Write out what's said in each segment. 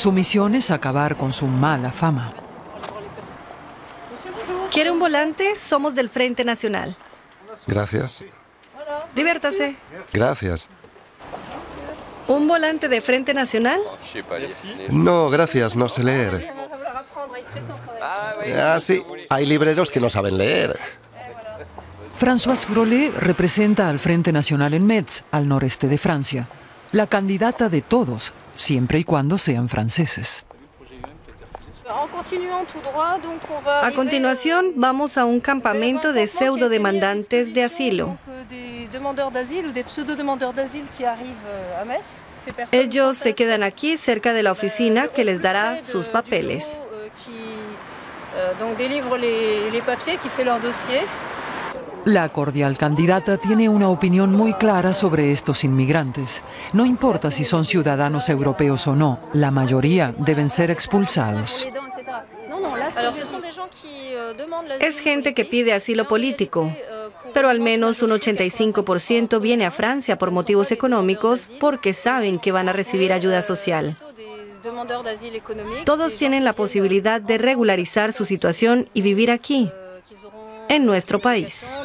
Su misión es acabar con su mala fama. ¿Quiere un volante? Somos del Frente Nacional. Gracias. Diviértase. Gracias. ¿Un volante de Frente Nacional? No, gracias, no sé leer. Ah, sí, hay libreros que no saben leer. Françoise Grolet representa al Frente Nacional en Metz, al noreste de Francia. La candidata de todos, siempre y cuando sean franceses. A continuación, vamos a un campamento de pseudo demandantes de asilo. Ellos se quedan aquí cerca de la oficina que les dará sus papeles. La cordial candidata tiene una opinión muy clara sobre estos inmigrantes. No importa si son ciudadanos europeos o no, la mayoría deben ser expulsados. Es gente que pide asilo político, pero al menos un 85% viene a Francia por motivos económicos porque saben que van a recibir ayuda social. Todos tienen la posibilidad de regularizar su situación y vivir aquí, en nuestro país.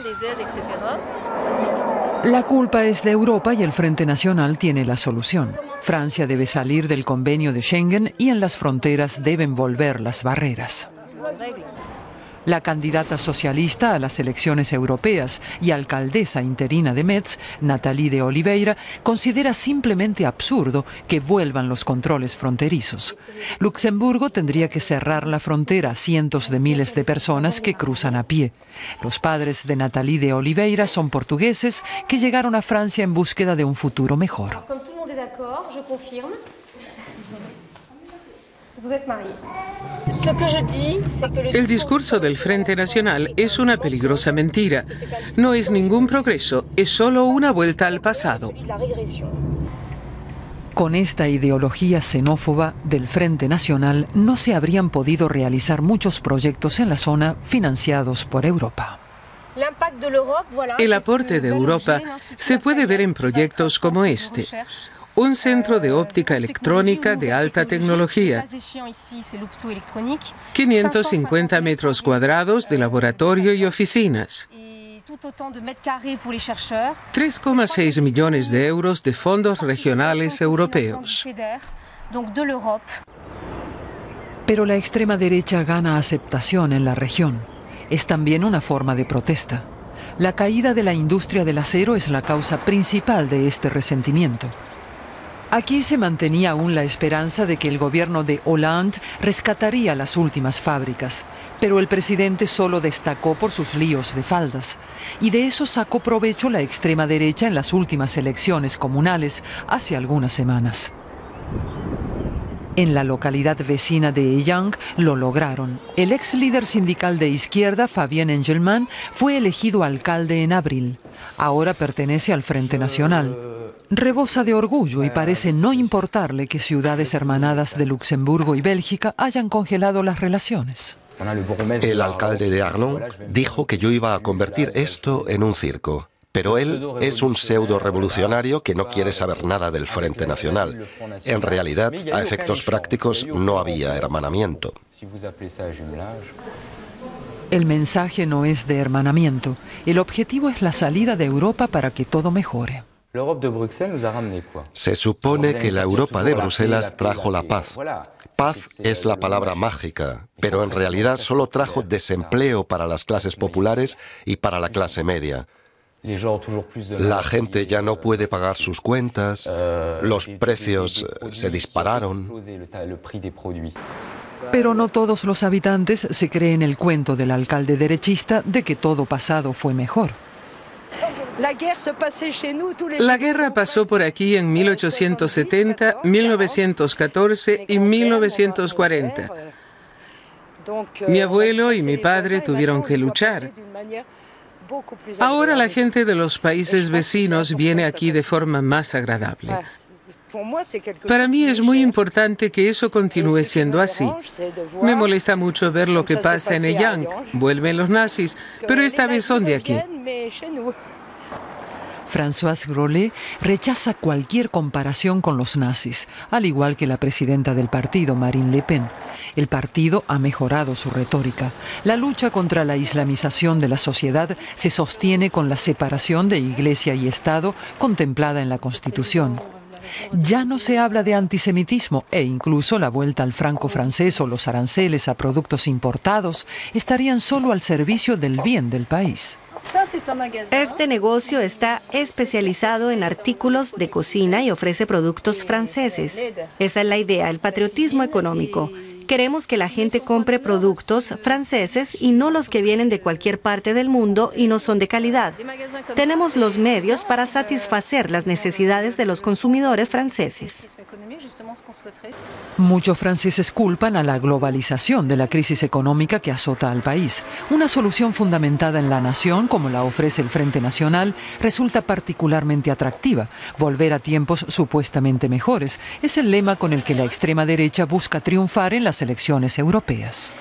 La culpa es de Europa y el Frente Nacional tiene la solución. Francia debe salir del convenio de Schengen y en las fronteras deben volver las barreras. La candidata socialista a las elecciones europeas y alcaldesa interina de Metz, Nathalie de Oliveira, considera simplemente absurdo que vuelvan los controles fronterizos. Luxemburgo tendría que cerrar la frontera a cientos de miles de personas que cruzan a pie. Los padres de Nathalie de Oliveira son portugueses que llegaron a Francia en búsqueda de un futuro mejor. El discurso del Frente Nacional es una peligrosa mentira. No es ningún progreso, es solo una vuelta al pasado. Con esta ideología xenófoba del Frente Nacional no se habrían podido realizar muchos proyectos en la zona financiados por Europa. El aporte de Europa se puede ver en proyectos como este un centro de óptica electrónica de alta tecnología, 550 metros cuadrados de laboratorio y oficinas, 3,6 millones de euros de fondos regionales europeos. Pero la extrema derecha gana aceptación en la región. Es también una forma de protesta. La caída de la industria del acero es la causa principal de este resentimiento. Aquí se mantenía aún la esperanza de que el gobierno de Hollande rescataría las últimas fábricas, pero el presidente solo destacó por sus líos de faldas, y de eso sacó provecho la extrema derecha en las últimas elecciones comunales hace algunas semanas. En la localidad vecina de Eyang lo lograron. El ex líder sindical de izquierda, Fabien Engelmann, fue elegido alcalde en abril. Ahora pertenece al Frente Nacional. Rebosa de orgullo y parece no importarle que ciudades hermanadas de Luxemburgo y Bélgica hayan congelado las relaciones. El alcalde de Arlon dijo que yo iba a convertir esto en un circo. Pero él es un pseudo revolucionario que no quiere saber nada del Frente Nacional. En realidad, a efectos prácticos, no había hermanamiento. El mensaje no es de hermanamiento. El objetivo es la salida de Europa para que todo mejore. Se supone que la Europa de Bruselas trajo la paz. Paz es la palabra mágica, pero en realidad solo trajo desempleo para las clases populares y para la clase media. La gente ya no puede pagar sus cuentas, euh, los precios se dispararon. Pero no todos los habitantes se creen el cuento del alcalde derechista de que todo pasado fue mejor. La guerra pasó por aquí en 1870, 1914 y 1940. Mi abuelo y mi padre tuvieron que luchar. Ahora la gente de los países vecinos viene aquí de forma más agradable. Para mí es muy importante que eso continúe siendo así. Me molesta mucho ver lo que pasa en Eyang. Vuelven los nazis, pero esta vez son de aquí. François Grolet rechaza cualquier comparación con los nazis, al igual que la presidenta del partido, Marine Le Pen. El partido ha mejorado su retórica. La lucha contra la islamización de la sociedad se sostiene con la separación de Iglesia y Estado contemplada en la Constitución. Ya no se habla de antisemitismo e incluso la vuelta al franco francés o los aranceles a productos importados estarían solo al servicio del bien del país. Este negocio está especializado en artículos de cocina y ofrece productos franceses. Esa es la idea, el patriotismo económico. Queremos que la gente compre productos franceses y no los que vienen de cualquier parte del mundo y no son de calidad. Tenemos los medios para satisfacer las necesidades de los consumidores franceses. Muchos franceses culpan a la globalización de la crisis económica que azota al país. Una solución fundamentada en la nación, como la ofrece el Frente Nacional, resulta particularmente atractiva. Volver a tiempos supuestamente mejores es el lema con el que la extrema derecha busca triunfar en elecciones europeas.